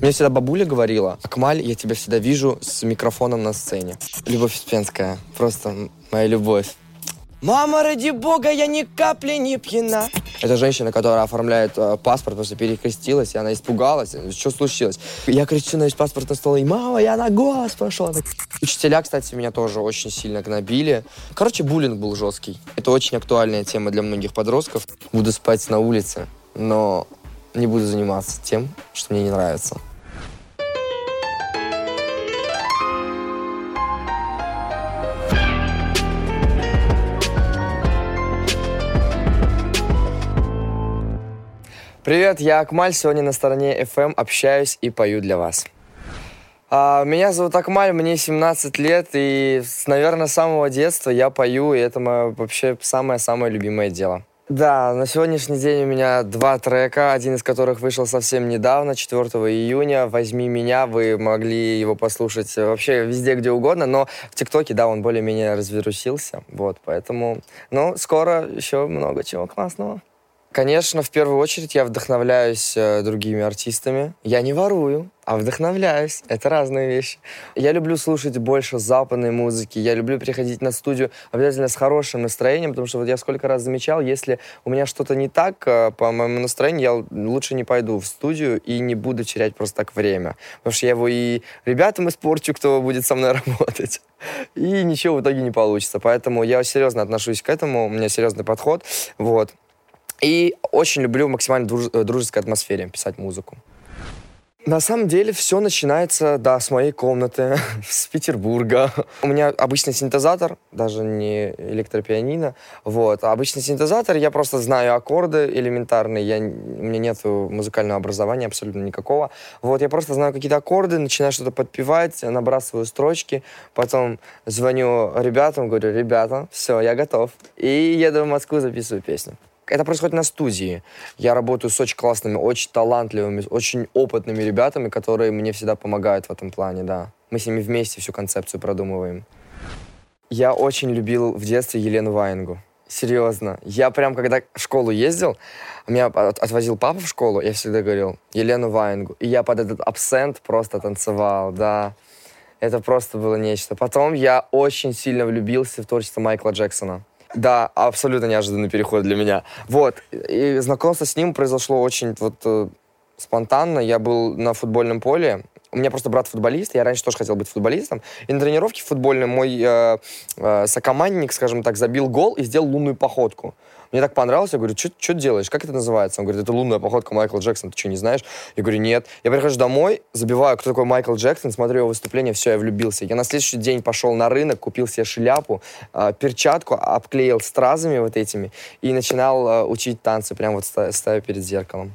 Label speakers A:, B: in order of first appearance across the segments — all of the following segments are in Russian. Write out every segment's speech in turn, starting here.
A: Мне всегда бабуля говорила, Акмаль, я тебя всегда вижу с микрофоном на сцене. Любовь Успенская, просто моя любовь. Мама, ради бога, я ни капли не пьяна. Это женщина, которая оформляет э, паспорт, просто перекрестилась, и она испугалась. Что случилось? Я кричу на весь паспорт на стол, и мама, я на голос пошла. Учителя, кстати, меня тоже очень сильно гнобили. Короче, буллинг был жесткий. Это очень актуальная тема для многих подростков. Буду спать на улице, но не буду заниматься тем, что мне не нравится. Привет, я Акмаль, сегодня на стороне FM общаюсь и пою для вас. А, меня зовут Акмаль, мне 17 лет, и, наверное, с самого детства я пою, и это мое вообще самое-самое любимое дело. Да, на сегодняшний день у меня два трека, один из которых вышел совсем недавно, 4 июня. «Возьми меня», вы могли его послушать вообще везде, где угодно, но в ТикТоке, да, он более-менее развирусился, вот, поэтому, ну, скоро еще много чего классного. Конечно, в первую очередь я вдохновляюсь э, другими артистами. Я не ворую, а вдохновляюсь. Это разные вещи. Я люблю слушать больше западной музыки. Я люблю приходить на студию обязательно с хорошим настроением, потому что вот я сколько раз замечал, если у меня что-то не так э, по моему настроению, я лучше не пойду в студию и не буду терять просто так время. Потому что я его и ребятам испорчу, кто будет со мной работать. И ничего в итоге не получится. Поэтому я серьезно отношусь к этому. У меня серьезный подход. Вот. И очень люблю в максимально друж- э, дружеской атмосфере писать музыку. На самом деле все начинается, да, с моей комнаты, с Петербурга. У меня обычный синтезатор, даже не электропианино. Вот. А обычный синтезатор, я просто знаю аккорды элементарные, я, у меня нет музыкального образования абсолютно никакого. Вот, я просто знаю какие-то аккорды, начинаю что-то подпевать, набрасываю строчки, потом звоню ребятам, говорю, ребята, все, я готов. И еду в Москву, записываю песню это происходит на студии. Я работаю с очень классными, очень талантливыми, очень опытными ребятами, которые мне всегда помогают в этом плане, да. Мы с ними вместе всю концепцию продумываем. Я очень любил в детстве Елену Ваенгу. Серьезно. Я прям, когда в школу ездил, меня отвозил папа в школу, я всегда говорил Елену Ваенгу. И я под этот абсент просто танцевал, да. Это просто было нечто. Потом я очень сильно влюбился в творчество Майкла Джексона. Да, абсолютно неожиданный переход для меня. Вот. И знакомство с ним произошло очень вот э, спонтанно. Я был на футбольном поле. У меня просто брат футболист, я раньше тоже хотел быть футболистом. И на тренировке футбольной мой э, э, сокомандник, скажем так, забил гол и сделал лунную походку. Мне так понравилось, я говорю, что делаешь, как это называется? Он говорит, это лунная походка Майкла Джексона, ты что, не знаешь? Я говорю, нет. Я прихожу домой, забиваю, кто такой Майкл Джексон, смотрю его выступление, все, я влюбился. Я на следующий день пошел на рынок, купил себе шляпу, э, перчатку, обклеил стразами вот этими и начинал э, учить танцы, прям вот ставя перед зеркалом.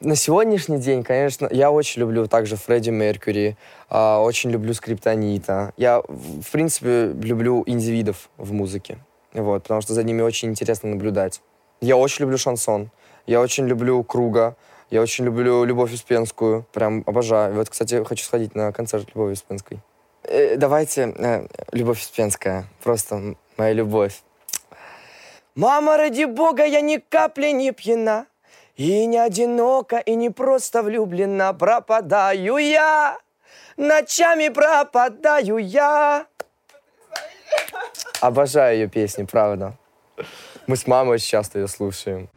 A: На сегодняшний день, конечно, я очень люблю также Фредди Меркьюри, э, очень люблю Скриптонита. Я, в принципе, люблю индивидов в музыке. Вот, потому что за ними очень интересно наблюдать. Я очень люблю шансон. Я очень люблю Круга. Я очень люблю Любовь Успенскую. Прям обожаю. Вот, кстати, хочу сходить на концерт Любови Успенской. Э, давайте э, Любовь Успенская. Просто моя любовь. Мама, ради бога, я ни капли не пьяна. И не одинока, и не просто влюблена. Пропадаю я, ночами пропадаю я. Обожаю ее песни, правда. Мы с мамой очень часто ее слушаем.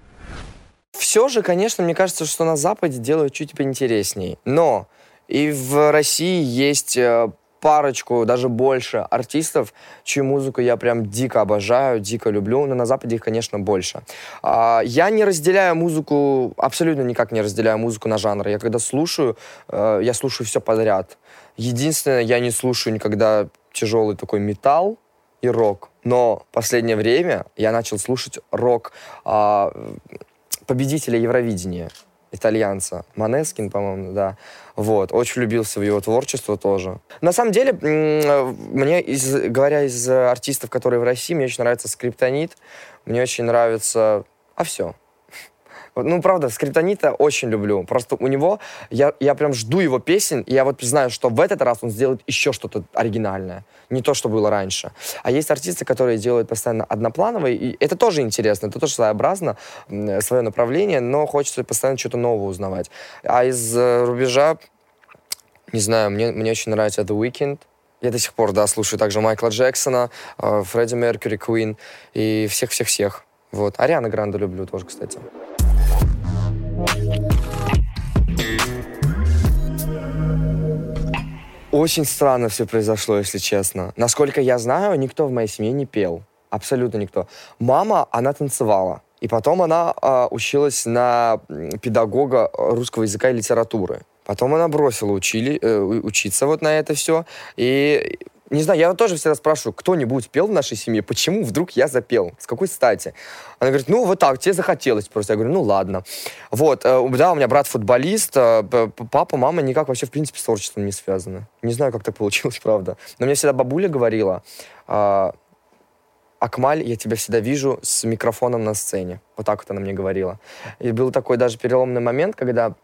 A: Все же, конечно, мне кажется, что на Западе делают чуть поинтересней. Но и в России есть э, парочку, даже больше артистов, чью музыку я прям дико обожаю, дико люблю, но на Западе их, конечно, больше. А, я не разделяю музыку, абсолютно никак не разделяю музыку на жанры. Я когда слушаю, э, я слушаю все подряд. Единственное, я не слушаю никогда тяжелый такой металл, и рок. Но в последнее время я начал слушать рок а, победителя Евровидения, итальянца, Манескин, по-моему, да. Вот, очень влюбился в его творчество тоже. На самом деле, мне, из, говоря из артистов, которые в России, мне очень нравится Скриптонит, мне очень нравится... А все. Ну, правда, Скриптонита очень люблю. Просто у него, я, я прям жду его песен, и я вот знаю, что в этот раз он сделает еще что-то оригинальное. Не то, что было раньше. А есть артисты, которые делают постоянно одноплановые, и это тоже интересно, это тоже своеобразно, свое направление, но хочется постоянно что-то новое узнавать. А из э, рубежа, не знаю, мне, мне очень нравится The Weeknd, я до сих пор, да, слушаю также Майкла Джексона, э, Фредди Меркьюри, Куин и всех-всех-всех. Вот. Ариана Гранде люблю тоже, кстати. Очень странно все произошло, если честно. Насколько я знаю, никто в моей семье не пел. Абсолютно никто. Мама, она танцевала. И потом она э, училась на педагога русского языка и литературы. Потом она бросила учили, э, учиться вот на это все. И не знаю, я тоже всегда спрашиваю, кто-нибудь пел в нашей семье, почему вдруг я запел, с какой стати? Она говорит, ну вот так, тебе захотелось просто. Я говорю, ну ладно. Вот, э, да, у меня брат футболист, э, папа, мама никак вообще в принципе с творчеством не связаны. Не знаю, как так получилось, правда. Но мне всегда бабуля говорила, э, Акмаль, я тебя всегда вижу с микрофоном на сцене. Вот так вот она мне говорила. И был такой даже переломный момент, когда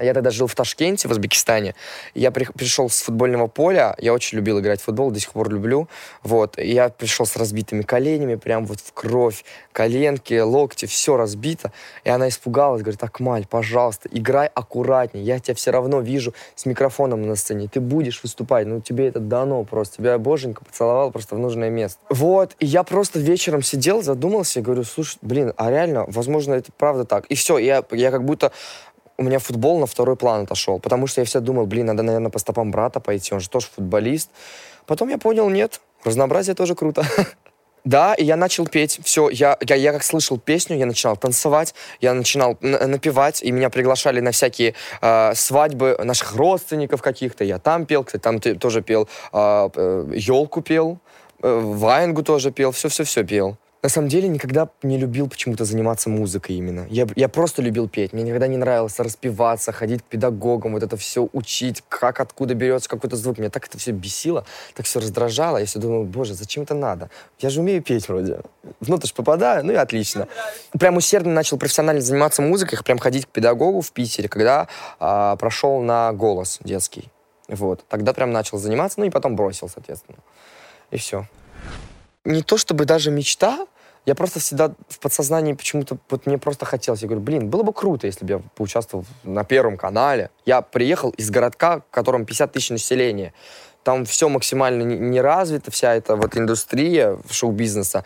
A: я тогда жил в Ташкенте, в Узбекистане. Я при, пришел с футбольного поля. Я очень любил играть в футбол, до сих пор люблю. Вот. И я пришел с разбитыми коленями, прям вот в кровь. Коленки, локти, все разбито. И она испугалась, говорит, Акмаль, пожалуйста, играй аккуратнее. Я тебя все равно вижу с микрофоном на сцене. Ты будешь выступать. Ну, тебе это дано просто. Тебя боженька поцеловал просто в нужное место. Вот. И я просто вечером сидел, задумался и говорю, слушай, блин, а реально, возможно, это правда так. И все, я, я как будто у меня футбол на второй план отошел, потому что я все думал, блин, надо, наверное, по стопам брата пойти, он же тоже футболист. Потом я понял, нет, разнообразие тоже круто. Да, и я начал петь. Все, я, я, я как слышал песню, я начинал танцевать, я начинал напевать, и меня приглашали на всякие э, свадьбы наших родственников каких-то. Я там пел, кстати, там тоже пел, э, э, елку пел, э, ваенгу тоже пел, все-все-все пел. На самом деле никогда не любил почему-то заниматься музыкой именно. Я, я просто любил петь. Мне никогда не нравилось распеваться, ходить к педагогам, вот это все учить, как откуда берется какой-то звук. Меня так это все бесило, так все раздражало. Я все думал, боже, зачем это надо? Я же умею петь вроде. В ноты ж попадаю, ну и отлично. Прям усердно начал профессионально заниматься музыкой, прям ходить к педагогу в Питере, когда а, прошел на голос детский. Вот. Тогда прям начал заниматься, ну и потом бросил, соответственно. И все не то чтобы даже мечта, я просто всегда в подсознании почему-то, вот мне просто хотелось, я говорю, блин, было бы круто, если бы я поучаствовал на Первом канале. Я приехал из городка, в котором 50 тысяч населения. Там все максимально не развито, вся эта вот индустрия шоу-бизнеса.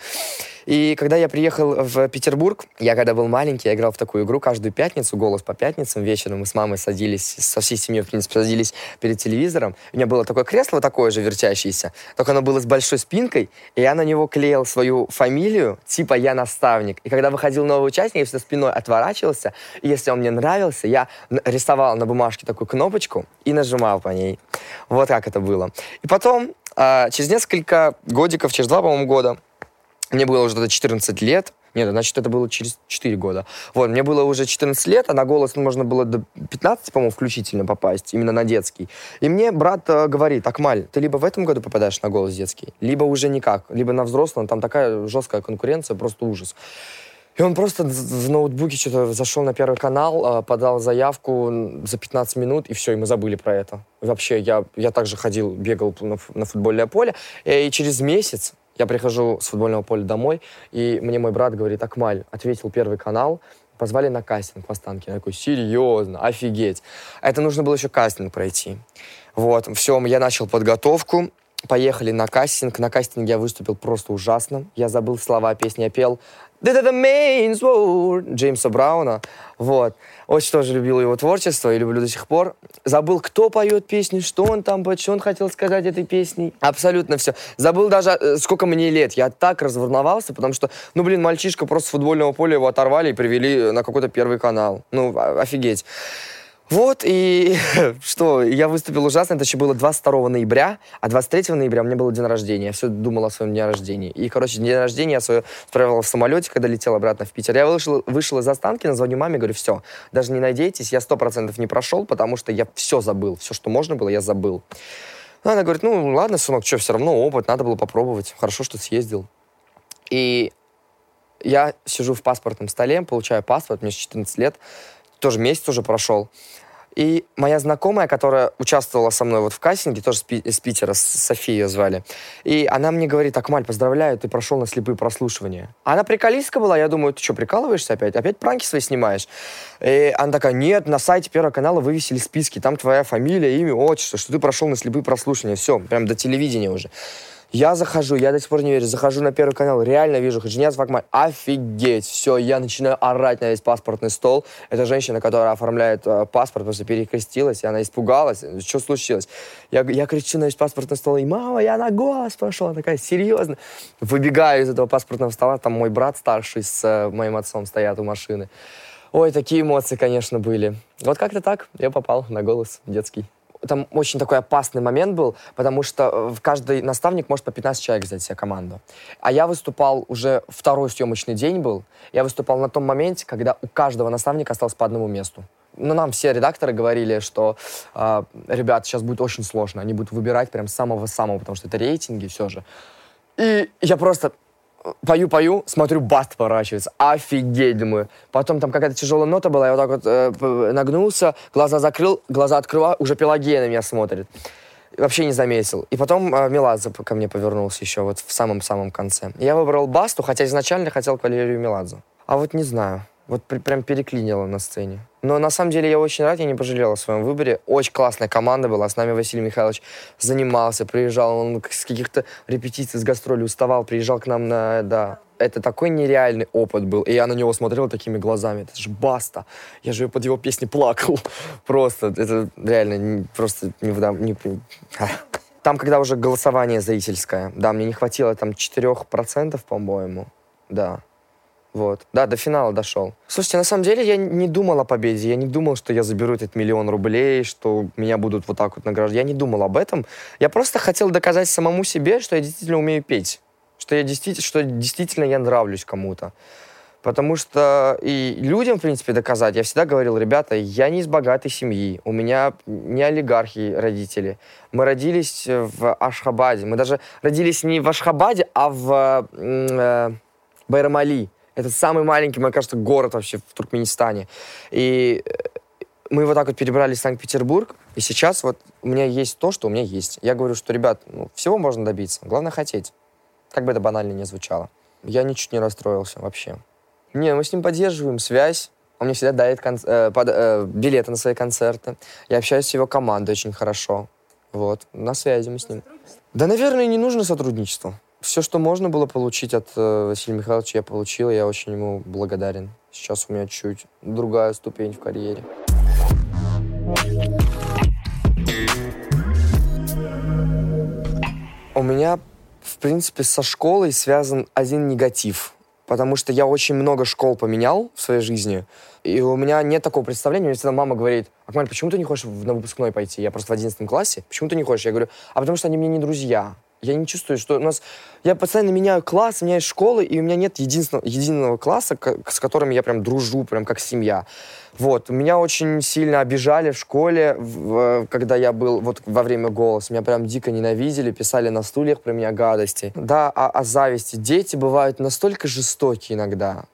A: И когда я приехал в Петербург, я когда был маленький, я играл в такую игру каждую пятницу, голос по пятницам вечером. Мы с мамой садились, со всей семьей, в принципе, садились перед телевизором. У меня было такое кресло такое же вертящееся, только оно было с большой спинкой, и я на него клеил свою фамилию, типа я наставник. И когда выходил новый участник, я всегда спиной отворачивался, и если он мне нравился, я рисовал на бумажке такую кнопочку и нажимал по ней. Вот как это было. И потом, а, через несколько годиков, через два, по-моему, года, мне было уже тогда 14 лет, нет, значит, это было через 4 года. Вот, мне было уже 14 лет, а на голос можно было до 15, по-моему, включительно попасть, именно на детский. И мне брат э, говорит, Акмаль, ты либо в этом году попадаешь на голос детский, либо уже никак, либо на взрослом, там такая жесткая конкуренция, просто ужас. И он просто в ноутбуке что-то зашел на Первый канал, э, подал заявку за 15 минут, и все, и мы забыли про это. Вообще, я, я также ходил, бегал на, на футбольное поле, и через месяц я прихожу с футбольного поля домой, и мне мой брат говорит, Акмаль, ответил Первый канал, позвали на кастинг в Останки. Я такой, серьезно, офигеть. Это нужно было еще кастинг пройти. Вот, все, я начал подготовку, поехали на кастинг. На кастинге я выступил просто ужасно. Я забыл слова песни, я пел «The, the, the main sword» Джеймса Брауна. Вот. Очень тоже любил его творчество и люблю до сих пор. Забыл, кто поет песни, что он там что он хотел сказать этой песней. Абсолютно все. Забыл даже, э, сколько мне лет. Я так разволновался, потому что, ну, блин, мальчишка просто с футбольного поля его оторвали и привели на какой-то первый канал. Ну, офигеть. Вот, и что, я выступил ужасно, это еще было 22 ноября, а 23 ноября у меня был день рождения, я все думал о своем дне рождения. И, короче, день рождения я свое справил в самолете, когда летел обратно в Питер. Я вышел, вышел из Останкина, звоню маме, говорю, все, даже не надейтесь, я сто процентов не прошел, потому что я все забыл, все, что можно было, я забыл. Ну, она говорит, ну, ладно, сынок, что, все равно опыт, надо было попробовать, хорошо, что съездил. И я сижу в паспортном столе, получаю паспорт, мне 14 лет, тоже месяц уже прошел. И моя знакомая, которая участвовала со мной вот в кастинге, тоже из Питера, София ее звали, и она мне говорит, Акмаль, поздравляю, ты прошел на слепые прослушивания. Она приколистка была, я думаю, ты что, прикалываешься опять? Опять пранки свои снимаешь? И она такая, нет, на сайте Первого канала вывесили списки, там твоя фамилия, имя, отчество, что ты прошел на слепые прослушивания, все, прям до телевидения уже. Я захожу, я до сих пор не верю, захожу на Первый канал, реально вижу Хаджинят Факмай, офигеть, все, я начинаю орать на весь паспортный стол. Это женщина, которая оформляет э, паспорт, просто перекрестилась, и она испугалась, что случилось. Я, я кричу на весь паспортный стол, и мама, я на голос пошел, она такая, серьезно. Выбегаю из этого паспортного стола, там мой брат старший с э, моим отцом стоят у машины. Ой, такие эмоции, конечно, были. Вот как-то так я попал на голос детский там очень такой опасный момент был, потому что э, каждый наставник может по 15 человек взять себе команду. А я выступал уже второй съемочный день был. Я выступал на том моменте, когда у каждого наставника осталось по одному месту. Ну, нам все редакторы говорили, что, э, ребят, сейчас будет очень сложно. Они будут выбирать прям самого-самого, потому что это рейтинги все же. И я просто пою-пою, смотрю, баст поворачивается. Офигеть, думаю. Потом там какая-то тяжелая нота была, я вот так вот э, нагнулся, глаза закрыл, глаза открываю, уже Пелагея на меня смотрит. Вообще не заметил. И потом э, Меладзе ко мне повернулся еще вот в самом-самом конце. Я выбрал басту, хотя изначально хотел Валерию Меладзе. А вот не знаю. Вот при, прям переклинило на сцене. Но на самом деле я очень рад, я не пожалел о своем выборе. Очень классная команда была. С нами Василий Михайлович занимался, приезжал, он с каких-то репетиций, с гастролей уставал, приезжал к нам на, да. Это такой нереальный опыт был. И я на него смотрел такими глазами. Это же Баста. Я же под его песни плакал. Просто. Это реально просто не, не. Там, когда уже голосование зрительское, да, мне не хватило там 4%, по-моему, да. Вот. Да, до финала дошел. Слушайте, на самом деле я не думал о победе. Я не думал, что я заберу этот миллион рублей, что меня будут вот так вот награждать. Я не думал об этом. Я просто хотел доказать самому себе, что я действительно умею петь. Что я действительно, что действительно я нравлюсь кому-то. Потому что и людям, в принципе, доказать. Я всегда говорил, ребята, я не из богатой семьи. У меня не олигархи родители. Мы родились в Ашхабаде. Мы даже родились не в Ашхабаде, а в э, Байрамали. Это самый маленький, мне кажется, город вообще в Туркменистане. И э, мы вот так вот перебрались в Санкт-Петербург, и сейчас вот у меня есть то, что у меня есть. Я говорю, что, ребят, ну, всего можно добиться, главное хотеть. Как бы это банально не звучало. Я ничуть не расстроился вообще. Не, мы с ним поддерживаем связь. Он мне всегда дает кон- э, под, э, билеты на свои концерты. Я общаюсь с его командой очень хорошо. Вот, на связи мы с ним. Да, наверное, не нужно сотрудничество все, что можно было получить от э, Василия Михайловича, я получил, я очень ему благодарен. Сейчас у меня чуть другая ступень в карьере. У меня, в принципе, со школой связан один негатив, потому что я очень много школ поменял в своей жизни, и у меня нет такого представления. Мне всегда мама говорит, Акмаль, почему ты не хочешь на выпускной пойти? Я просто в 11 классе. Почему ты не хочешь? Я говорю, а потому что они мне не друзья. Я не чувствую, что у нас... Я постоянно меняю класс, меняю школы, и у меня нет единственного, единого класса, с которым я прям дружу, прям как семья. Вот. Меня очень сильно обижали в школе, в, когда я был вот во время голоса. Меня прям дико ненавидели, писали на стульях про меня гадости. Да, о, о зависти. Дети бывают настолько жестокие иногда.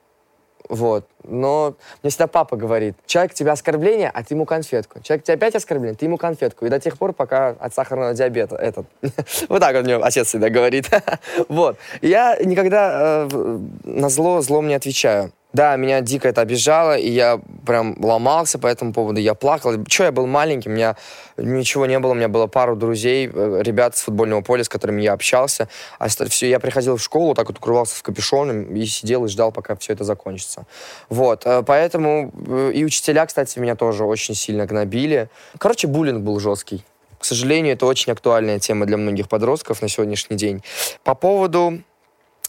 A: Вот. Но мне всегда папа говорит, человек тебе оскорбление, а ты ему конфетку. Человек тебе опять оскорбление, ты ему конфетку. И до тех пор, пока от сахарного диабета этот. Вот так вот мне отец всегда говорит. Вот. Я никогда э, на зло злом не отвечаю. Да, меня дико это обижало, и я прям ломался по этому поводу, я плакал. Че, я был маленький, у меня ничего не было, у меня было пару друзей, э, ребят с футбольного поля, с которыми я общался. А все, я приходил в школу, так вот укрывался в капюшоне и сидел и ждал, пока все это закончится. Вот, э, поэтому э, и учителя, кстати, меня тоже очень сильно гнобили. Короче, буллинг был жесткий. К сожалению, это очень актуальная тема для многих подростков на сегодняшний день. По поводу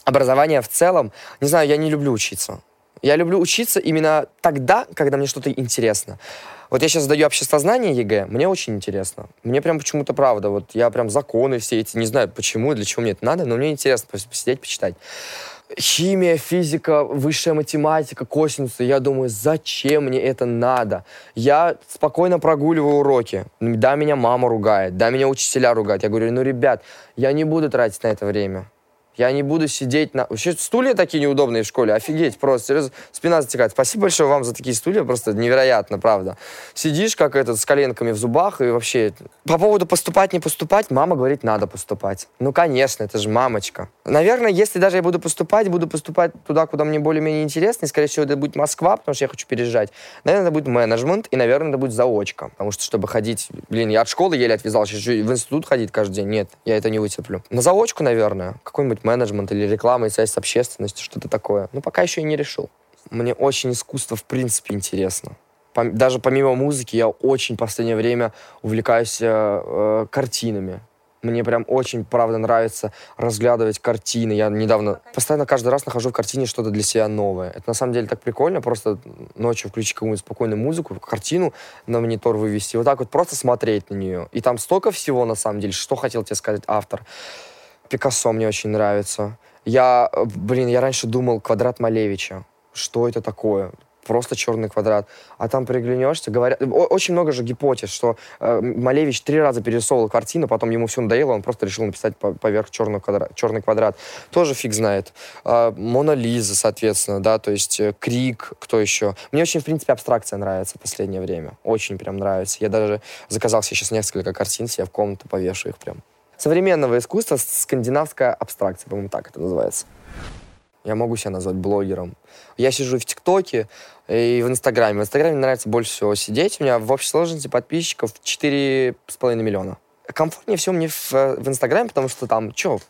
A: образования в целом, не знаю, я не люблю учиться. Я люблю учиться именно тогда, когда мне что-то интересно. Вот я сейчас сдаю обществознание ЕГЭ, мне очень интересно. Мне прям почему-то правда, вот я прям законы все эти, не знаю почему, для чего мне это надо, но мне интересно посидеть, почитать. Химия, физика, высшая математика, косинусы. Я думаю, зачем мне это надо? Я спокойно прогуливаю уроки. Да, меня мама ругает, да, меня учителя ругают. Я говорю, ну, ребят, я не буду тратить на это время. Я не буду сидеть на... Вообще стулья такие неудобные в школе, офигеть просто, серьезно, спина затекает. Спасибо большое вам за такие стулья, просто невероятно, правда. Сидишь как этот, с коленками в зубах и вообще... По поводу поступать, не поступать, мама говорит, надо поступать. Ну, конечно, это же мамочка. Наверное, если даже я буду поступать, буду поступать туда, куда мне более-менее интересно, и, скорее всего, это будет Москва, потому что я хочу переезжать. Наверное, это будет менеджмент, и, наверное, это будет заочка. Потому что, чтобы ходить... Блин, я от школы еле отвязался, сейчас в институт ходить каждый день. Нет, я это не вытерплю. На заочку, наверное, какой-нибудь менеджмент или реклама и связь с общественностью, что-то такое. Но пока еще и не решил. Мне очень искусство в принципе интересно. Даже помимо музыки я очень в последнее время увлекаюсь э, э, картинами. Мне прям очень, правда, нравится разглядывать картины. Я недавно постоянно каждый раз нахожу в картине что-то для себя новое. Это на самом деле так прикольно, просто ночью включить какую-нибудь спокойную музыку, картину на монитор вывести, вот так вот просто смотреть на нее. И там столько всего, на самом деле, что хотел тебе сказать автор. Пикассо мне очень нравится. Я, э, блин, я раньше думал квадрат Малевича. Что это такое? Просто черный квадрат. А там приглянешься, говорят... Очень много же гипотез, что э, Малевич три раза перерисовывал картину, потом ему все надоело, он просто решил написать по поверх черный квадрат, черный квадрат. Тоже фиг знает. Э, Мона Лиза, соответственно, да, то есть э, Крик, кто еще. Мне очень, в принципе, абстракция нравится в последнее время. Очень прям нравится. Я даже заказал себе сейчас несколько картин, себе в комнату повешу их прям современного искусства, скандинавская абстракция, по-моему, так это называется. Я могу себя назвать блогером. Я сижу в ТикТоке и в Инстаграме. В Инстаграме нравится больше всего сидеть. У меня в общей сложности подписчиков 4,5 миллиона комфортнее всего мне в, в Инстаграме, потому что там, что,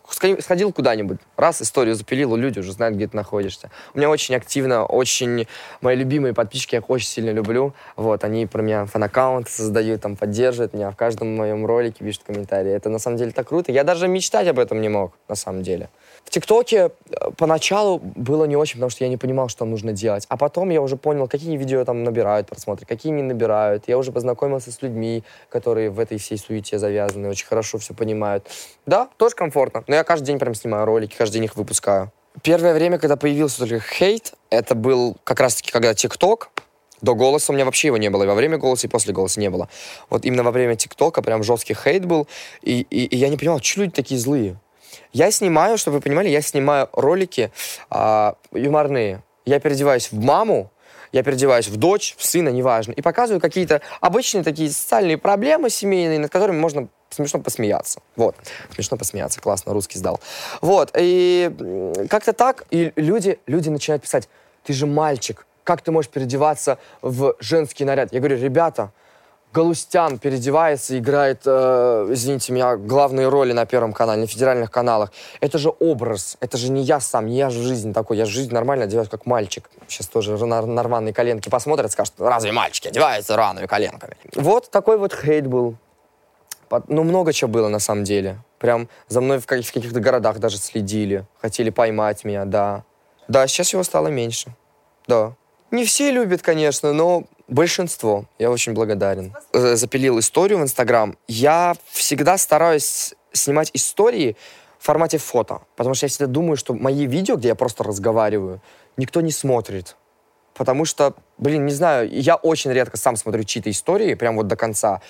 A: сходил куда-нибудь, раз, историю запилил, люди уже знают, где ты находишься. У меня очень активно, очень, мои любимые подписчики, я их очень сильно люблю, вот, они про меня фан-аккаунты создают, там, поддерживают меня, в каждом моем ролике пишут комментарии. Это, на самом деле, так круто. Я даже мечтать об этом не мог, на самом деле. В ТикТоке э, поначалу было не очень, потому что я не понимал, что нужно делать. А потом я уже понял, какие видео там набирают просмотры, какие не набирают. Я уже познакомился с людьми, которые в этой всей суете завязаны, очень хорошо все понимают. Да, тоже комфортно. Но я каждый день прям снимаю ролики, каждый день их выпускаю. Первое время, когда появился только хейт, это был как раз-таки, когда ТикТок, до голоса у меня вообще его не было, и во время голоса, и после голоса не было. Вот именно во время ТикТока прям жесткий хейт был, и, и, и я не понимал, что люди такие злые. Я снимаю, чтобы вы понимали, я снимаю ролики а, юморные. Я переодеваюсь в маму, я переодеваюсь в дочь, в сына, неважно, и показываю какие-то обычные такие социальные проблемы семейные, над которыми можно смешно посмеяться. Вот. Смешно посмеяться. Классно, русский сдал. Вот. И как-то так. И люди, люди начинают писать, ты же мальчик, как ты можешь переодеваться в женский наряд? Я говорю, ребята, Галустян переодевается, играет, э, извините меня, главные роли на Первом канале, на федеральных каналах. Это же образ, это же не я сам, не я же в жизни такой, я в жизни нормально одеваюсь как мальчик. Сейчас тоже нормальные коленки посмотрят, скажут, разве мальчики одеваются рваными коленками? Вот такой вот хейт был. Ну, много чего было на самом деле. Прям за мной в каких-то городах даже следили, хотели поймать меня, да. Да, сейчас его стало меньше, да. Не все любят, конечно, но большинство. Я очень благодарен. Э, запилил историю в Инстаграм. Я всегда стараюсь снимать истории в формате фото, потому что я всегда думаю, что мои видео, где я просто разговариваю, никто не смотрит. Потому что, блин, не знаю, я очень редко сам смотрю чьи-то истории, прям вот до конца.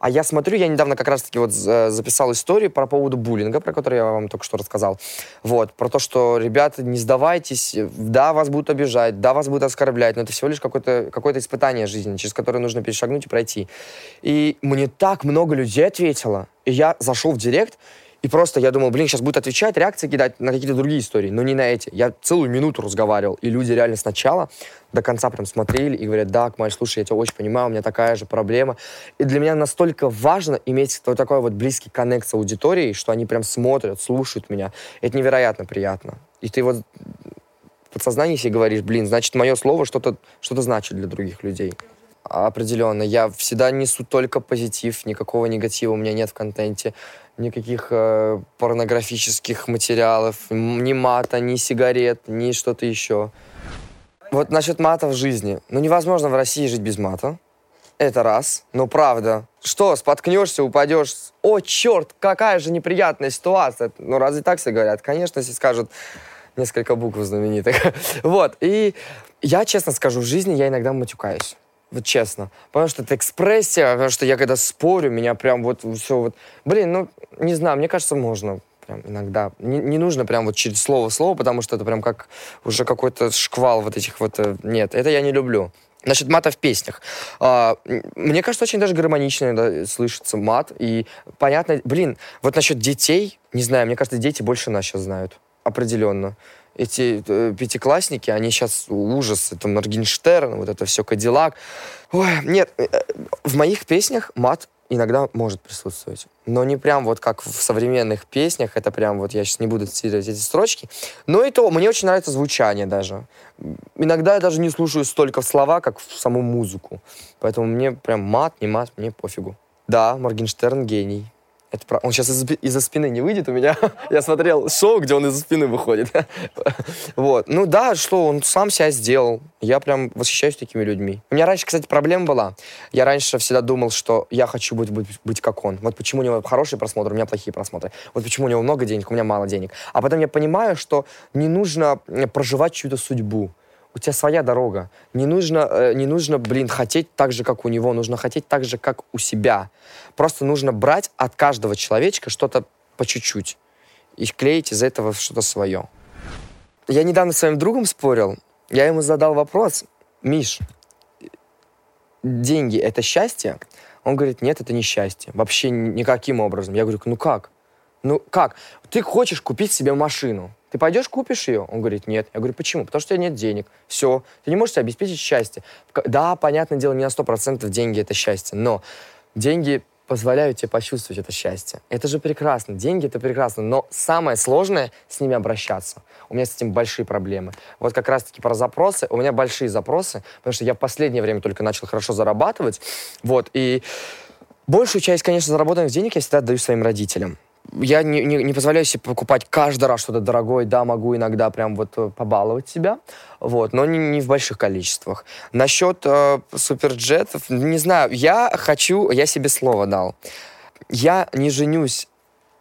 A: А я смотрю, я недавно как раз-таки вот записал историю про поводу буллинга, про который я вам только что рассказал. Вот, про то, что, ребята, не сдавайтесь, да, вас будут обижать, да, вас будут оскорблять, но это всего лишь какое-то какое испытание жизни, через которое нужно перешагнуть и пройти. И мне так много людей ответило, и я зашел в директ, и просто я думал, блин, сейчас будет отвечать, реакции кидать на какие-то другие истории, но не на эти. Я целую минуту разговаривал, и люди реально сначала до конца прям смотрели и говорят, да, Кмаль, слушай, я тебя очень понимаю, у меня такая же проблема. И для меня настолько важно иметь вот такой вот близкий коннект с аудиторией, что они прям смотрят, слушают меня. Это невероятно приятно. И ты вот в подсознании себе говоришь, блин, значит, мое слово что-то что значит для других людей. Определенно. Я всегда несу только позитив, никакого негатива у меня нет в контенте никаких э, порнографических материалов, ни мата, ни сигарет, ни что-то еще. Вот насчет мата в жизни. Ну, невозможно в России жить без мата. Это раз. Но правда. Что, споткнешься, упадешь. О, черт, какая же неприятная ситуация. Ну, разве так все говорят? Конечно, если скажут несколько букв знаменитых. вот. И я, честно скажу, в жизни я иногда матюкаюсь. Вот честно. Потому что это экспрессия, потому что я когда спорю, меня прям вот все вот... Блин, ну, не знаю, мне кажется, можно прям иногда. Не, не нужно прям вот через слово-слово, потому что это прям как уже какой-то шквал вот этих вот... Э, нет, это я не люблю. Значит, мата в песнях. А, мне кажется, очень даже гармонично да, слышится мат. И понятно, блин, вот насчет детей, не знаю, мне кажется, дети больше нас сейчас знают. Определенно. Эти э, пятиклассники, они сейчас ужас. Это Моргенштерн, вот это все Кадиллак. Ой, нет, э, в моих песнях мат иногда может присутствовать. Но не прям вот как в современных песнях, это прям вот, я сейчас не буду цитировать эти строчки. Но и то, мне очень нравится звучание даже. Иногда я даже не слушаю столько слова, как в саму музыку. Поэтому мне прям мат, не мат, мне пофигу. Да, Моргенштерн гений. Это про... Он сейчас из-за из спины не выйдет у меня. Я смотрел шоу, где он из-за спины выходит. вот. Ну да, что он сам себя сделал. Я прям восхищаюсь такими людьми. У меня раньше, кстати, проблема была. Я раньше всегда думал, что я хочу быть, быть, быть как он. Вот почему у него хорошие просмотры, у меня плохие просмотры. Вот почему у него много денег, у меня мало денег. А потом я понимаю, что не нужно проживать чью-то судьбу у тебя своя дорога. Не нужно, э, не нужно, блин, хотеть так же, как у него. Нужно хотеть так же, как у себя. Просто нужно брать от каждого человечка что-то по чуть-чуть и клеить из этого что-то свое. Я недавно с своим другом спорил. Я ему задал вопрос. Миш, деньги — это счастье? Он говорит, нет, это не счастье. Вообще никаким образом. Я говорю, ну как? Ну как? Ты хочешь купить себе машину. Ты пойдешь, купишь ее? Он говорит, нет. Я говорю, почему? Потому что у тебя нет денег. Все. Ты не можешь себе обеспечить счастье. Да, понятное дело, не на 100% деньги — это счастье, но деньги позволяют тебе почувствовать это счастье. Это же прекрасно. Деньги — это прекрасно. Но самое сложное — с ними обращаться. У меня с этим большие проблемы. Вот как раз-таки про запросы. У меня большие запросы, потому что я в последнее время только начал хорошо зарабатывать. Вот. И большую часть, конечно, заработанных денег я всегда отдаю своим родителям я не, не, не позволяю себе покупать каждый раз что-то дорогое. Да, могу иногда прям вот э, побаловать себя, вот, но не, не в больших количествах. Насчет э, суперджетов, не знаю, я хочу, я себе слово дал. Я не женюсь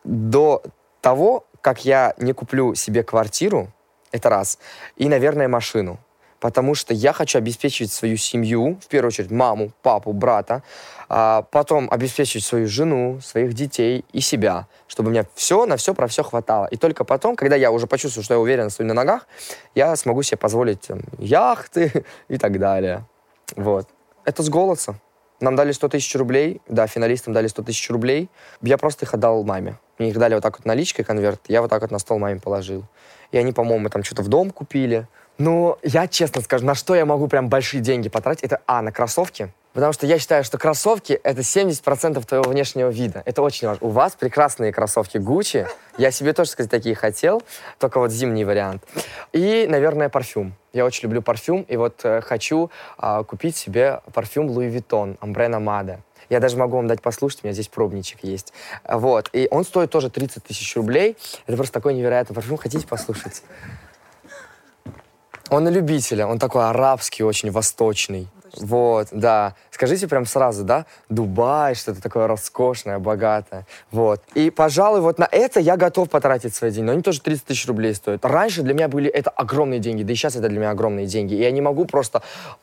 A: до того, как я не куплю себе квартиру, это раз, и, наверное, машину потому что я хочу обеспечивать свою семью, в первую очередь маму, папу, брата, а потом обеспечивать свою жену, своих детей и себя, чтобы у меня все на все про все хватало. И только потом, когда я уже почувствую, что я уверен стою на ногах, я смогу себе позволить яхты и так далее. Вот. Это с голоса. Нам дали 100 тысяч рублей, да, финалистам дали 100 тысяч рублей. Я просто их отдал маме. Мне их дали вот так вот наличкой, конверт, я вот так вот на стол маме положил. И они, по-моему, там что-то в дом купили, ну, я честно скажу, на что я могу прям большие деньги потратить, это, а, на кроссовки, Потому что я считаю, что кроссовки — это 70% твоего внешнего вида. Это очень важно. У вас прекрасные кроссовки Gucci. Я себе тоже, кстати, такие хотел, только вот зимний вариант. И, наверное, парфюм. Я очень люблю парфюм, и вот э, хочу э, купить себе парфюм Louis Vuitton, Ambre Nomade. Я даже могу вам дать послушать, у меня здесь пробничек есть. Вот. И он стоит тоже 30 тысяч рублей. Это просто такой невероятный парфюм. Хотите послушать? Он на любителя, он такой арабский, очень восточный. Вот, да. Скажите прям сразу, да, Дубай, что-то такое роскошное, богатое. Вот. И, пожалуй, вот на это я готов потратить свои деньги. Но они тоже 30 тысяч рублей стоят. Раньше для меня были это огромные деньги, да и сейчас это для меня огромные деньги. И я не могу просто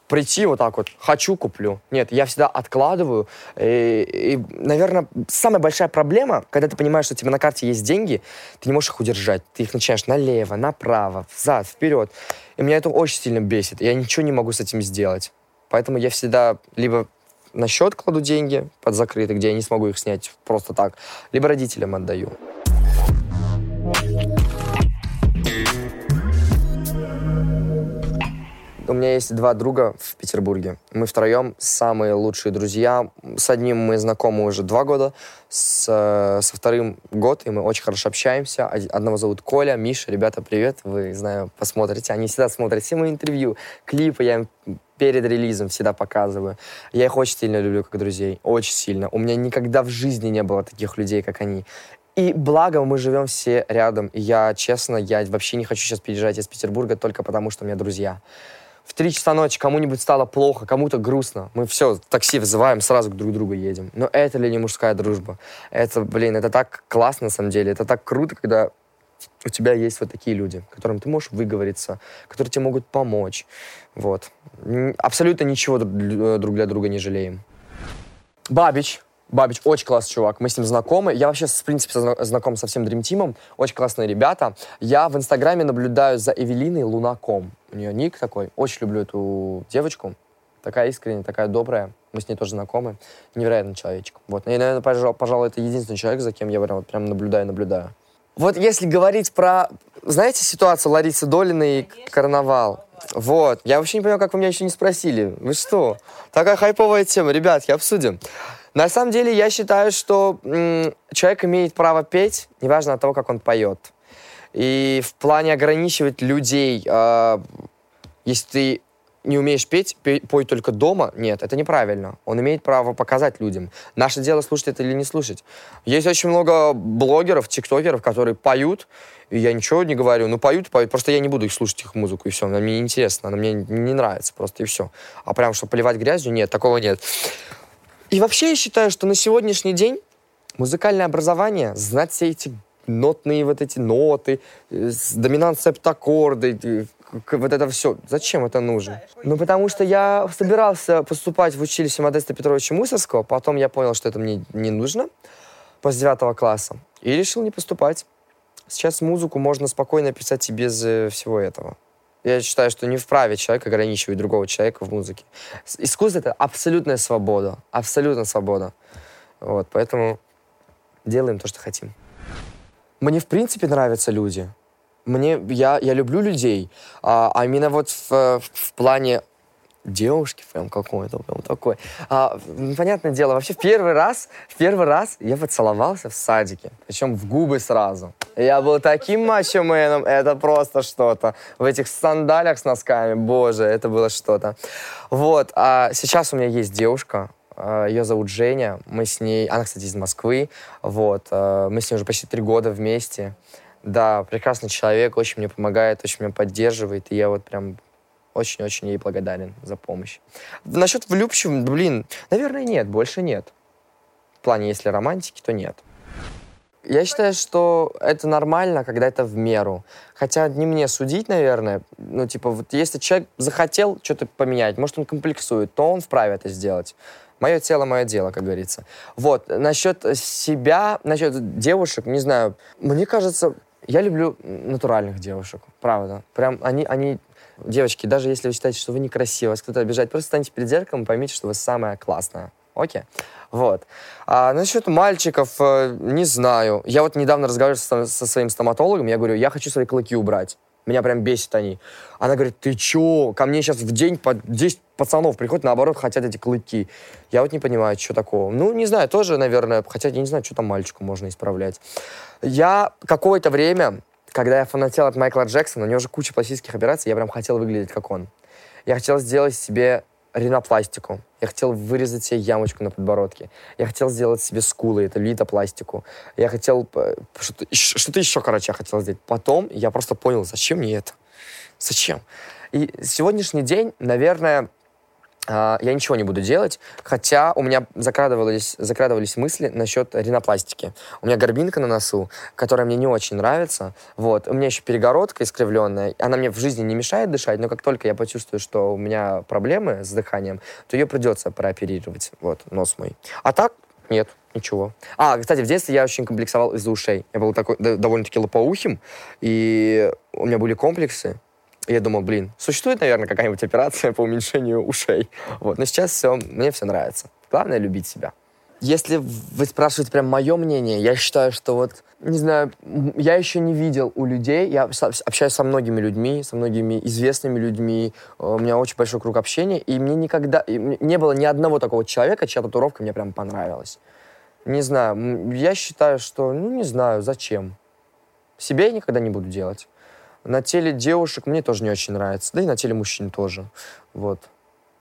A: прийти вот так вот, хочу, куплю. Нет, я всегда откладываю. И, и, наверное, самая большая проблема, когда ты понимаешь, что у тебя на карте есть деньги, ты не можешь их удержать. Ты их начинаешь налево, направо, взад, вперед. И меня это очень сильно бесит. Я ничего не могу с этим сделать. Поэтому я всегда либо на счет кладу деньги под закрытый, где я не смогу их снять просто так, либо родителям отдаю. У меня есть два друга в Петербурге. Мы втроем самые лучшие друзья. С одним мы знакомы уже два года, с, э, со вторым год, и мы очень хорошо общаемся. Одного зовут Коля, Миша. Ребята, привет. Вы, знаю, посмотрите. Они всегда смотрят все мои интервью, клипы. Я им перед релизом всегда показываю. Я их очень сильно люблю как друзей. Очень сильно. У меня никогда в жизни не было таких людей, как они. И благо мы живем все рядом. И я, честно, я вообще не хочу сейчас переезжать из Петербурга только потому, что у меня друзья в 3 часа ночи кому-нибудь стало плохо, кому-то грустно, мы все, такси вызываем, сразу к друг другу едем. Но это ли не мужская дружба? Это, блин, это так классно на самом деле, это так круто, когда у тебя есть вот такие люди, которым ты можешь выговориться, которые тебе могут помочь. Вот. Абсолютно ничего друг для друга не жалеем. Бабич. Бабич очень классный чувак, мы с ним знакомы. Я вообще, в принципе, знаком со всем Dream Team. Очень классные ребята. Я в Инстаграме наблюдаю за Эвелиной Лунаком. У нее ник такой. Очень люблю эту девочку. Такая искренняя, такая добрая. Мы с ней тоже знакомы. Невероятный человечек. Вот. И, наверное, пожалуй, это единственный человек, за кем я прям, вот, прям наблюдаю, наблюдаю. Вот если говорить про, знаете, ситуацию Ларисы Долиной и карнавал. Вот. Я вообще не понимаю, как вы меня еще не спросили. Вы что? Такая хайповая тема. Ребят, я обсудим. На самом деле, я считаю, что м, человек имеет право петь, неважно от того, как он поет. И в плане ограничивать людей, э, если ты не умеешь петь, пей, пой только дома. Нет, это неправильно. Он имеет право показать людям. Наше дело слушать это или не слушать. Есть очень много блогеров, тиктокеров, которые поют, и я ничего не говорю. Ну, поют, поют. Просто я не буду их слушать, их музыку, и все. Она мне неинтересна, она мне не нравится просто, и все. А прям, что поливать грязью, нет, такого нет. И вообще я считаю, что на сегодняшний день музыкальное образование, знать все эти нотные вот эти ноты, э, доминант септаккорды, э, вот это все. Зачем это нужно? Ну, потому что я собирался поступать в училище Модеста Петровича Мусорского, потом я понял, что это мне не нужно после девятого класса, и решил не поступать. Сейчас музыку можно спокойно писать и без э, всего этого. Я считаю, что не вправе человек ограничивать другого человека в музыке. Искусство — это абсолютная свобода. Абсолютная свобода. Вот, поэтому делаем то, что хотим. Мне, в принципе, нравятся люди мне, я, я люблю людей, а, а именно вот в, в плане девушки прям какой-то, прям такой. А, понятное дело, вообще в первый раз, в первый раз я поцеловался в садике, причем в губы сразу. Я был таким мачо-меном, это просто что-то. В этих сандалях с носками, боже, это было что-то. Вот, а сейчас у меня есть девушка, а, ее зовут Женя, мы с ней, она, кстати, из Москвы, вот, а, мы с ней уже почти три года вместе. Да, прекрасный человек, очень мне помогает, очень меня поддерживает, и я вот прям очень-очень ей благодарен за помощь. Насчет влюбчивым, блин, наверное, нет, больше нет. В плане, если романтики, то нет. Я считаю, что это нормально, когда это в меру. Хотя не мне судить, наверное. Ну, типа, вот если человек захотел что-то поменять, может, он комплексует, то он вправе это сделать. Мое тело, мое дело, как говорится. Вот, насчет себя, насчет девушек, не знаю, мне кажется, я люблю натуральных девушек, правда. Прям они, они Девочки, даже если вы считаете, что вы некрасивы, вас кто-то обижает, просто станьте перед зеркалом и поймите, что вы самая классная. Окей? Вот. А насчет мальчиков, э, не знаю. Я вот недавно разговаривал со, со своим стоматологом, я говорю, я хочу свои клыки убрать. Меня прям бесит они. Она говорит, ты чё? Ко мне сейчас в день по 10 пацанов приходят, наоборот, хотят эти клыки. Я вот не понимаю, что такого. Ну, не знаю, тоже, наверное, хотя я не знаю, что там мальчику можно исправлять. Я какое-то время, когда я фанател от Майкла Джексона, у него же куча пластических операций, я прям хотел выглядеть как он. Я хотел сделать себе ринопластику. Я хотел вырезать себе ямочку на подбородке. Я хотел сделать себе скулы, это литопластику. Я хотел... Э, что-то, что-то еще, короче, я хотел сделать. Потом я просто понял, зачем мне это? Зачем? И сегодняшний день, наверное, я ничего не буду делать, хотя у меня закрадывались, закрадывались мысли насчет ринопластики. У меня горбинка на носу, которая мне не очень нравится. Вот. У меня еще перегородка искривленная. Она мне в жизни не мешает дышать, но как только я почувствую, что у меня проблемы с дыханием, то ее придется прооперировать. Вот, нос мой. А так, нет, ничего. А, кстати, в детстве я очень комплексовал из-за ушей. Я был такой довольно-таки лопоухим, и у меня были комплексы. И я думал, блин, существует, наверное, какая-нибудь операция по уменьшению ушей. Вот. Но сейчас все, мне все нравится. Главное — любить себя. Если вы спрашиваете прям мое мнение, я считаю, что вот, не знаю, я еще не видел у людей, я общаюсь со многими людьми, со многими известными людьми, у меня очень большой круг общения, и мне никогда, не было ни одного такого человека, чья татуировка мне прям понравилась. Не знаю, я считаю, что, ну, не знаю, зачем. Себе я никогда не буду делать. На теле девушек мне тоже не очень нравится, да и на теле мужчин тоже. Вот.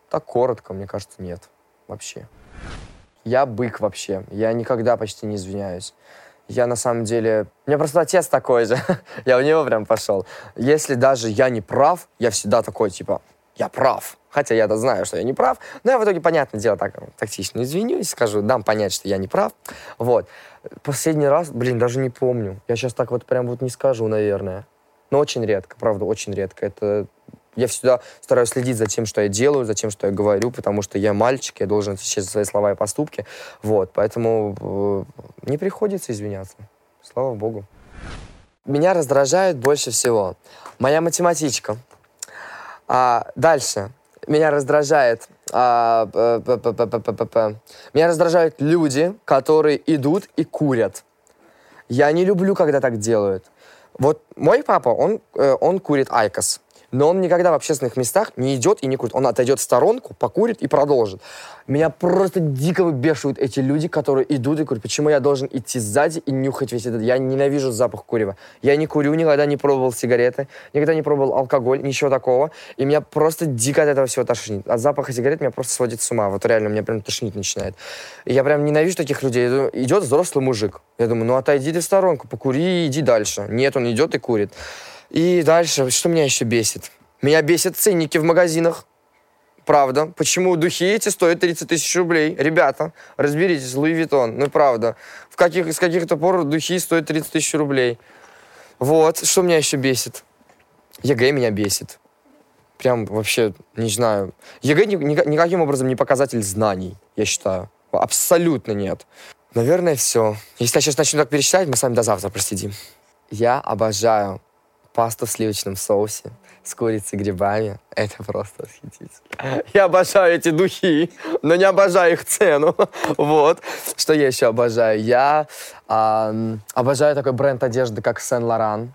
A: Так коротко, мне кажется, нет. Вообще. Я бык вообще. Я никогда почти не извиняюсь. Я на самом деле... У меня просто отец такой же. я в него прям пошел. Если даже я не прав, я всегда такой, типа, я прав. Хотя я-то знаю, что я не прав. Но я в итоге, понятное дело, так тактично извинюсь, скажу, дам понять, что я не прав. Вот. Последний раз, блин, даже не помню. Я сейчас так вот прям вот не скажу, наверное. Но очень редко, правда, очень редко. Это я всегда стараюсь следить за тем, что я делаю, за тем, что я говорю, потому что я мальчик, я должен отвечать за свои слова и поступки. Вот, поэтому э, не приходится извиняться. Слава богу. Меня раздражает больше всего моя математичка. А, дальше. Меня раздражает... А, меня раздражают люди, которые идут и курят. Я не люблю, когда так делают. Вот мой папа, он, э, он курит айкос но он никогда в общественных местах не идет и не курит. Он отойдет в сторонку, покурит и продолжит. Меня просто дико выбешивают эти люди, которые идут и курят. Почему я должен идти сзади и нюхать весь этот... Я ненавижу запах курева. Я не курю, никогда не пробовал сигареты, никогда не пробовал алкоголь, ничего такого. И меня просто дико от этого всего тошнит. От запаха сигарет меня просто сводит с ума. Вот реально, меня прям тошнить начинает. И я прям ненавижу таких людей. Идет взрослый мужик. Я думаю, ну отойди ты в сторонку, покури и иди дальше. Нет, он идет и курит. И дальше, что меня еще бесит? Меня бесят ценники в магазинах. Правда. Почему духи эти стоят 30 тысяч рублей? Ребята, разберитесь, Луи Виттон. Ну, правда. В каких, с каких-то пор духи стоят 30 тысяч рублей. Вот. Что меня еще бесит? ЕГЭ меня бесит. Прям вообще, не знаю. ЕГЭ ни, ни, никаким образом не показатель знаний, я считаю. Абсолютно нет. Наверное, все. Если я сейчас начну так пересчитать, мы с вами до завтра просидим. Я обожаю пасту в сливочном соусе с курицей грибами. Это просто восхитительно. Я обожаю эти духи, но не обожаю их цену. Вот. Что я еще обожаю? Я э, обожаю такой бренд одежды, как Сен-Лоран.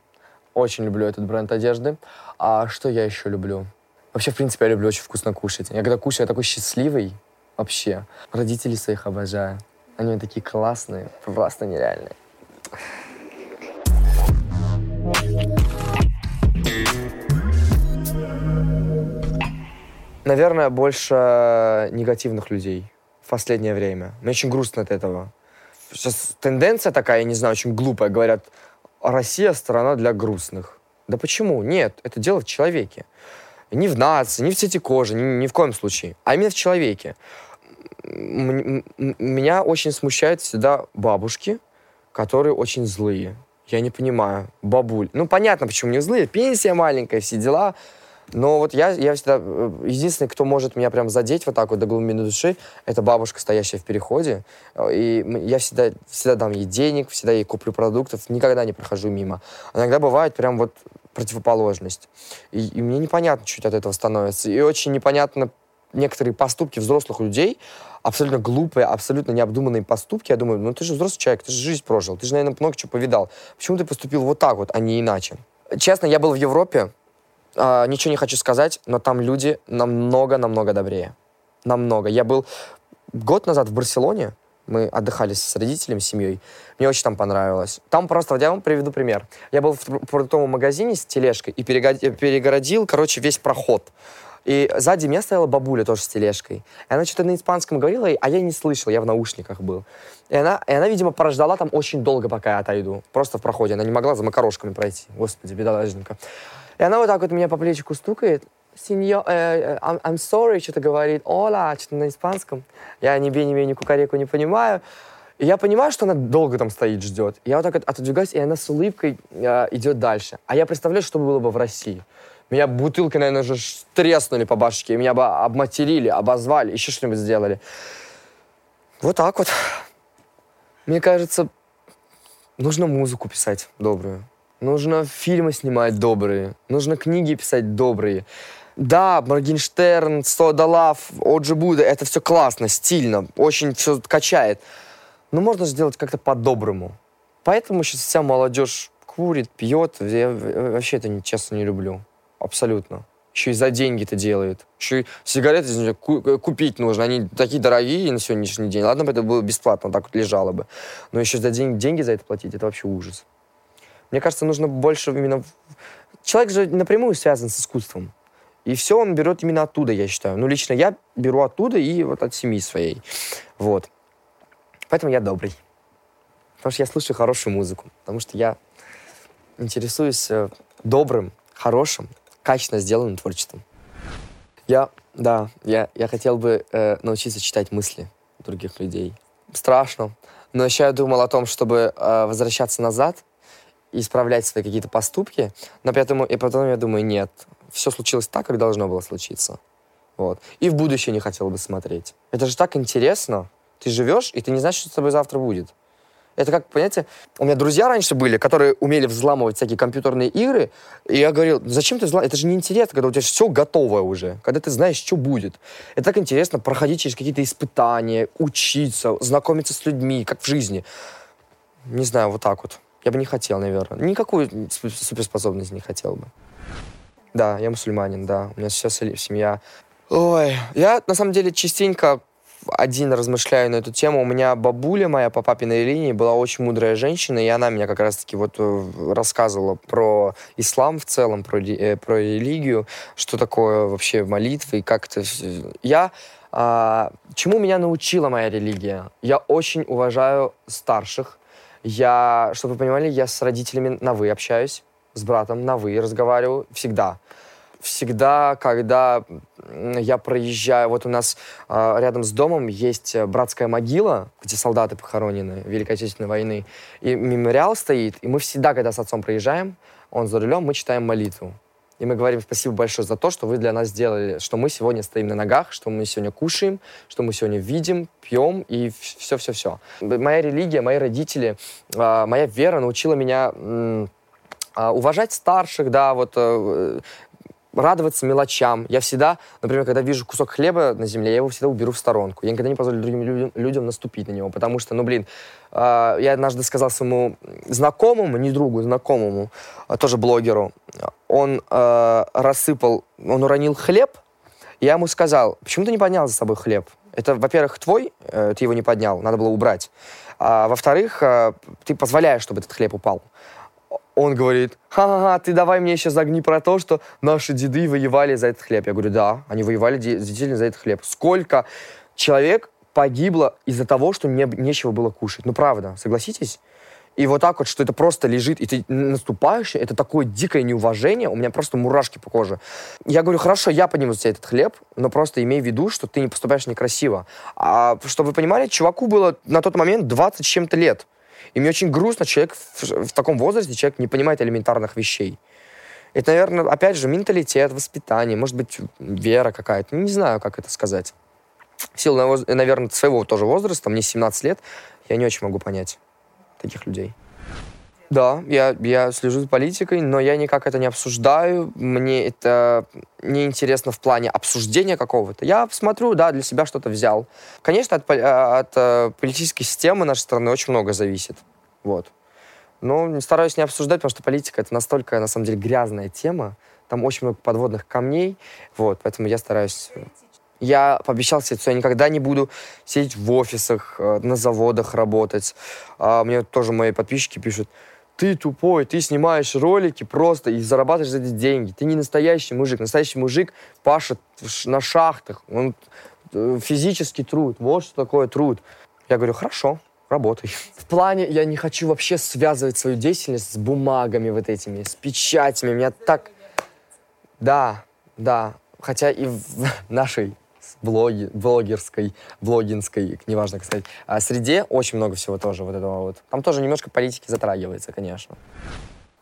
A: Очень люблю этот бренд одежды. А что я еще люблю? Вообще, в принципе, я люблю очень вкусно кушать. Я когда кушаю, я такой счастливый вообще. Родителей своих обожаю. Они такие классные, просто нереальные. Наверное, больше негативных людей в последнее время. Мне очень грустно от этого. Сейчас тенденция такая, я не знаю, очень глупая. Говорят, Россия страна для грустных. Да почему? Нет, это дело в человеке. Не в нации, не в цвете кожи, ни, ни в коем случае, а именно в человеке. Меня очень смущают всегда бабушки, которые очень злые. Я не понимаю. Бабуль. Ну, понятно, почему не злые. Пенсия маленькая, все дела. Но вот я, я всегда... Э, единственный, кто может меня прям задеть вот так вот до глубины души, это бабушка, стоящая в переходе. И я всегда, всегда дам ей денег, всегда ей куплю продуктов, никогда не прохожу мимо. Иногда бывает прям вот противоположность. И, и мне непонятно, чуть от этого становится. И очень непонятно некоторые поступки взрослых людей, абсолютно глупые, абсолютно необдуманные поступки. Я думаю, ну ты же взрослый человек, ты же жизнь прожил, ты же, наверное, много чего повидал. Почему ты поступил вот так вот, а не иначе? Честно, я был в Европе, а, ничего не хочу сказать, но там люди намного-намного добрее. Намного. Я был год назад в Барселоне, мы отдыхали с родителями, с семьей. Мне очень там понравилось. Там просто, я вам приведу пример. Я был в продуктовом магазине с тележкой и перегородил, короче, весь проход. И сзади меня стояла бабуля тоже с тележкой. И она что-то на испанском говорила, а я не слышал, я в наушниках был. И она, и она, видимо, прождала там очень долго, пока я отойду. Просто в проходе. Она не могла за макарошками пройти. Господи, бедолагненько. И она вот так вот меня по плечику стукает. Сеньор, э, э, I'm, I'm sorry, что-то говорит. Ола, что-то на испанском. Я ни бе, ни бе, ни кукареку не понимаю. И я понимаю, что она долго там стоит, ждет. Я вот так вот отодвигаюсь, и она с улыбкой э, идет дальше. А я представляю, что было бы в России. Меня бутылкой, наверное, уже треснули по башке. Меня бы обматерили, обозвали, еще что-нибудь сделали. Вот так вот. Мне кажется, нужно музыку писать добрую. Нужно фильмы снимать добрые. Нужно книги писать добрые. Да, Моргенштерн, Сода Лав, Оджи Буда, это все классно, стильно, очень все качает. Но можно сделать как-то по-доброму. Поэтому сейчас вся молодежь курит, пьет. Я вообще это, честно, не люблю. Абсолютно. Еще и за деньги это делает. Еще и сигареты купить нужно. Они такие дорогие на сегодняшний день. Ладно бы это было бесплатно, так вот лежало бы. Но еще за деньги, деньги за это платить, это вообще ужас. Мне кажется, нужно больше именно... Человек же напрямую связан с искусством. И все он берет именно оттуда, я считаю. Ну, лично я беру оттуда и вот от семьи своей. Вот. Поэтому я добрый. Потому что я слушаю хорошую музыку. Потому что я интересуюсь э, добрым, хорошим, качественно сделанным творчеством. Я, да, я, я хотел бы э, научиться читать мысли других людей. Страшно. Но еще я думал о том, чтобы э, возвращаться назад исправлять свои какие-то поступки, но поэтому, и потом я думаю, нет, все случилось так, как должно было случиться. Вот. И в будущее не хотел бы смотреть. Это же так интересно. Ты живешь, и ты не знаешь, что с тобой завтра будет. Это как, понимаете, у меня друзья раньше были, которые умели взламывать всякие компьютерные игры, и я говорил, зачем ты взламываешь? Это же не интересно, когда у тебя все готовое уже, когда ты знаешь, что будет. Это так интересно проходить через какие-то испытания, учиться, знакомиться с людьми, как в жизни. Не знаю, вот так вот. Я бы не хотел, наверное. Никакую суперспособность не хотел бы. Да, я мусульманин, да. У меня сейчас семья. Ой, я на самом деле частенько один размышляю на эту тему. У меня бабуля моя по папиной линии была очень мудрая женщина, и она меня как раз-таки вот э, рассказывала про ислам в целом, про, э, про религию, что такое вообще молитвы и как это... Я... А, чему меня научила моя религия? Я очень уважаю старших. Я, чтобы вы понимали, я с родителями на «вы» общаюсь, с братом на «вы» разговариваю всегда всегда, когда я проезжаю, вот у нас э, рядом с домом есть братская могила, где солдаты похоронены Великой Отечественной войны, и мемориал стоит, и мы всегда, когда с отцом проезжаем, он за рулем, мы читаем молитву. И мы говорим спасибо большое за то, что вы для нас сделали, что мы сегодня стоим на ногах, что мы сегодня кушаем, что мы сегодня видим, пьем и все-все-все. Моя религия, мои родители, э, моя вера научила меня уважать старших, да, вот э, радоваться мелочам. Я всегда, например, когда вижу кусок хлеба на земле, я его всегда уберу в сторонку. Я никогда не позволю другим людям, людям наступить на него, потому что, ну, блин, э, я однажды сказал своему знакомому, не другу, знакомому, э, тоже блогеру, он э, рассыпал, он уронил хлеб, я ему сказал, почему ты не поднял за собой хлеб? Это, во-первых, твой, э, ты его не поднял, надо было убрать. А во-вторых, э, ты позволяешь, чтобы этот хлеб упал он говорит, ха-ха-ха, ты давай мне сейчас загни про то, что наши деды воевали за этот хлеб. Я говорю, да, они воевали действительно за этот хлеб. Сколько человек погибло из-за того, что не, нечего было кушать. Ну, правда, согласитесь? И вот так вот, что это просто лежит, и ты наступаешь, это такое дикое неуважение, у меня просто мурашки по коже. Я говорю, хорошо, я подниму за тебя этот хлеб, но просто имей в виду, что ты не поступаешь некрасиво. А чтобы вы понимали, чуваку было на тот момент 20 с чем-то лет. И мне очень грустно, человек в, в таком возрасте, человек не понимает элементарных вещей. Это, наверное, опять же, менталитет, воспитание, может быть, вера какая-то. Не знаю, как это сказать. В силу, наверное, своего тоже возраста, мне 17 лет, я не очень могу понять таких людей. Да, я, я слежу за политикой, но я никак это не обсуждаю. Мне это не интересно в плане обсуждения какого-то. Я смотрю, да, для себя что-то взял. Конечно, от, от э, политической системы нашей страны очень много зависит. Вот. Но стараюсь не обсуждать, потому что политика — это настолько, на самом деле, грязная тема. Там очень много подводных камней. Вот, поэтому я стараюсь... Я пообещал себе, что я никогда не буду сидеть в офисах, э, на заводах работать. А мне тоже мои подписчики пишут, ты тупой, ты снимаешь ролики просто и зарабатываешь за эти деньги. Ты не настоящий мужик. Настоящий мужик пашет на шахтах. Он э, физический труд. Вот что такое труд. Я говорю, хорошо, работай. В плане, я не хочу вообще связывать свою деятельность с бумагами вот этими, с печатями. Меня так... Да, да. Хотя и в нашей блоги, блогерской, блогинской, неважно, как сказать, а среде очень много всего тоже вот этого вот. Там тоже немножко политики затрагивается, конечно.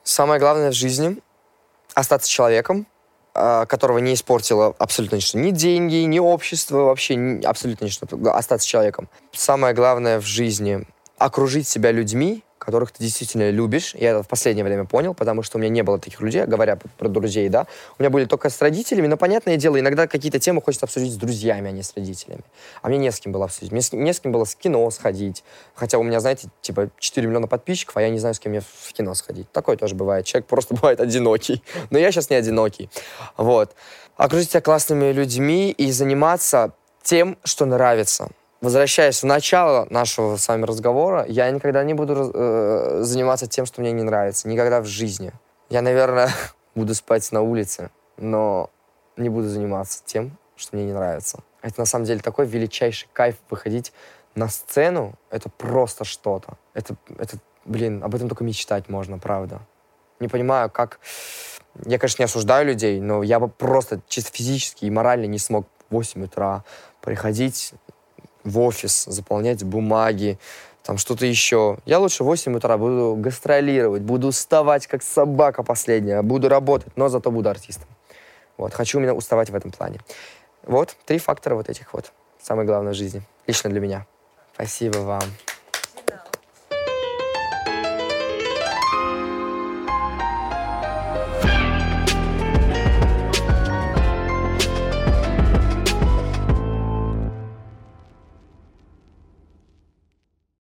A: Самое главное в жизни — остаться человеком, а, которого не испортило абсолютно ничто. Ни деньги, ни общество, вообще абсолютно ничто. Остаться человеком. Самое главное в жизни — окружить себя людьми, которых ты действительно любишь. Я это в последнее время понял, потому что у меня не было таких людей, говоря про друзей, да. У меня были только с родителями, но, понятное дело, иногда какие-то темы хочется обсудить с друзьями, а не с родителями. А мне не с кем было обсудить. Мне не с кем было с кино сходить. Хотя у меня, знаете, типа 4 миллиона подписчиков, а я не знаю, с кем мне в кино сходить. Такое тоже бывает. Человек просто бывает одинокий. Но я сейчас не одинокий. Вот. Окружить себя классными людьми и заниматься тем, что нравится возвращаясь в начало нашего с вами разговора, я никогда не буду э, заниматься тем, что мне не нравится. Никогда в жизни. Я, наверное, буду спать на улице, но не буду заниматься тем, что мне не нравится. Это на самом деле такой величайший кайф выходить на сцену. Это просто что-то. Это, это, блин, об этом только мечтать можно, правда. Не понимаю, как... Я, конечно, не осуждаю людей, но я бы просто чисто физически и морально не смог в 8 утра приходить в офис, заполнять бумаги, там что-то еще. Я лучше в 8 утра буду гастролировать, буду уставать как собака последняя, буду работать, но зато буду артистом. Вот, хочу именно уставать в этом плане. Вот, три фактора вот этих вот. Самое главное в жизни. Лично для меня. Спасибо вам.